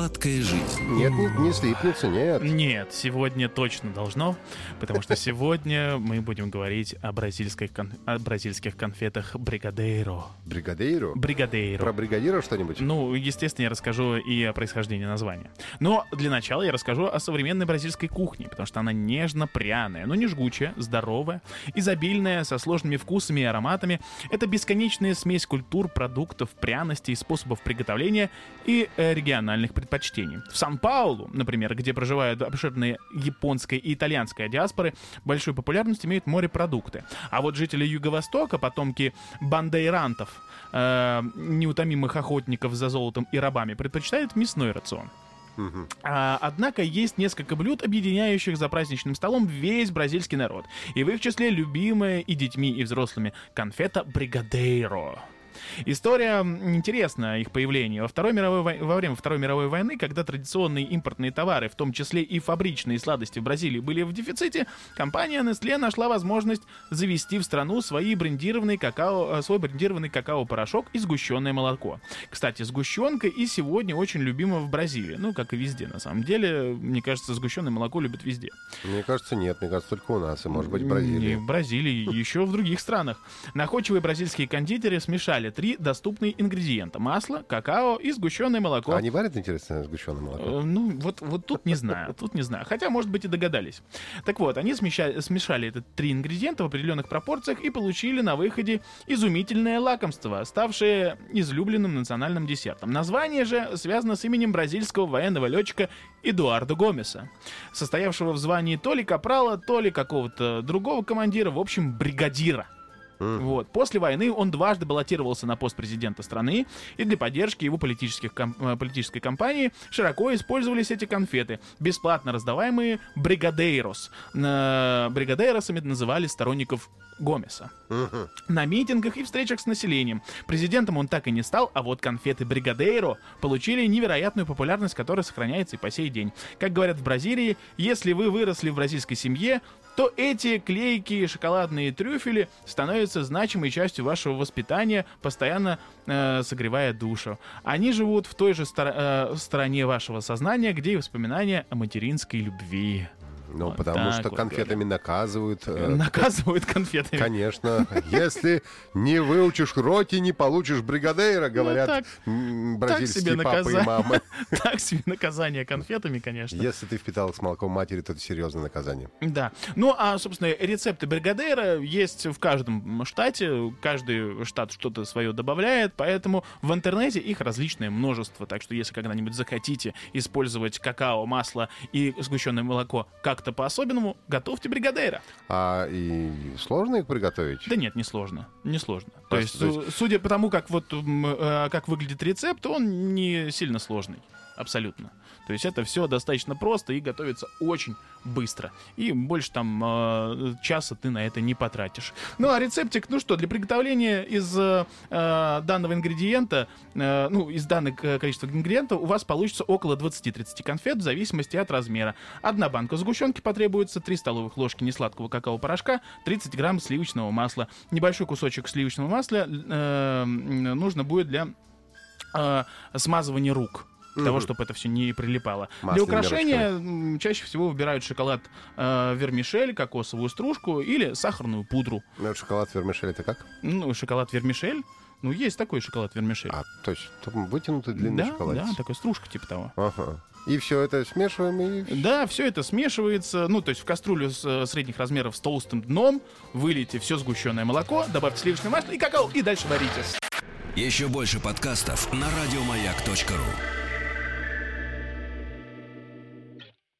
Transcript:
Сладкая жизнь. Нет, не, не слипнется, нет. Нет, сегодня точно должно, потому что сегодня мы будем говорить о, бразильской кон- о бразильских конфетах Бригадейро. Бригадейру? Бригадейро. Про бригадира что-нибудь? Ну, естественно, я расскажу и о происхождении названия. Но для начала я расскажу о современной бразильской кухне, потому что она нежно-пряная, но не жгучая, здоровая, изобильная, со сложными вкусами и ароматами. Это бесконечная смесь культур, продуктов, пряностей, способов приготовления и э, региональных предпочтений. В Сан-Паулу, например, где проживают обширные японская и итальянская диаспоры, большую популярность имеют морепродукты. А вот жители Юго-Востока, потомки бандейрантов, э, неутомимых охотников за золотом и рабами, предпочитают мясной рацион. А, однако есть несколько блюд, объединяющих за праздничным столом весь бразильский народ. И в их числе любимая и детьми, и взрослыми конфета бригадейро. История интересна, их появление. Во, Второй мировой, вой- во время Второй мировой войны, когда традиционные импортные товары, в том числе и фабричные сладости в Бразилии, были в дефиците, компания Nestle нашла возможность завести в страну свои брендированные какао, э, свой брендированный какао-порошок и сгущенное молоко. Кстати, сгущенка и сегодня очень любима в Бразилии. Ну, как и везде, на самом деле. Мне кажется, сгущенное молоко любят везде. Мне кажется, нет. Мне кажется, только у нас, и, может быть, в Не Бразилии. в Бразилии, еще в других странах. Находчивые бразильские кондитеры смешали три доступные ингредиента. Масло, какао и сгущенное молоко. А они варят, интересно, сгущенное молоко? Э, Ну, вот, вот тут не знаю, тут не знаю. Хотя, может быть, и догадались. Так вот, они смеща- смешали эти три ингредиента в определенных пропорциях и получили на выходе изумительное лакомство, ставшее излюбленным национальным десертом. Название же связано с именем бразильского военного летчика Эдуардо Гомеса, состоявшего в звании то ли капрала, то ли какого-то другого командира, в общем, бригадира. Вот. После войны он дважды баллотировался на пост президента страны, и для поддержки его политических кам- э, политической кампании широко использовались эти конфеты, бесплатно раздаваемые бригадейрос. На- Бригадейросами называли сторонников Гомеса. На митингах и встречах с населением. Президентом он так и не стал, а вот конфеты Бригадейро получили невероятную популярность, которая сохраняется и по сей день. Как говорят в Бразилии, если вы выросли в бразильской семье, то эти клейкие шоколадные трюфели становятся значимой частью вашего воспитания, постоянно э, согревая душу. Они живут в той же стор- э, стороне вашего сознания, где и воспоминания о материнской любви. Ну, Вот потому так что вот конфетами наказывают. э, Наказывают конфетами. Конечно. Если не выучишь роти, не получишь бригадейра, говорят Ну, так- м, так бразильские себе папы и мамы. Так себе наказание конфетами, конечно. Если ты впитал с молоком матери, то это серьезное наказание. Да. Ну, а, собственно, рецепты бригадейра есть в каждом штате. Каждый штат что-то свое добавляет, поэтому в интернете их различное множество. Так что, если когда-нибудь захотите использовать какао, масло и сгущенное молоко как-то по-особенному, готовьте бригадейра. А и сложно их приготовить? Да нет, не сложно. Не сложно. То Просто, есть, то есть- су- судя по тому, как вот э, как выглядит рецепт, он не сильно сложный. Абсолютно. То есть это все достаточно просто и готовится очень быстро. И больше там э, часа ты на это не потратишь. Ну а рецептик, ну что, для приготовления из э, э, данного ингредиента, э, ну из данных э, количества ингредиентов у вас получится около 20-30 конфет в зависимости от размера. Одна банка сгущенки потребуется, 3 столовых ложки несладкого какао-порошка, 30 грамм сливочного масла. Небольшой кусочек сливочного масла э, нужно будет для э, смазывания рук. Для того, чтобы это все не прилипало. Для Масляными украшения м, чаще всего выбирают шоколад э, вермишель, кокосовую стружку или сахарную пудру. Ну, шоколад вермишель это как? Ну, шоколад вермишель. Ну, есть такой шоколад вермишель. А, то есть там вытянутый длинный да, шоколад. да, такая стружка типа того. Ага. И все это смешиваем и... Да, все это смешивается, ну, то есть в кастрюлю с, э, средних размеров с толстым дном вылейте все сгущенное молоко, добавьте сливочное масло и какао, и дальше варите. Еще больше подкастов на радиомаяк.ру.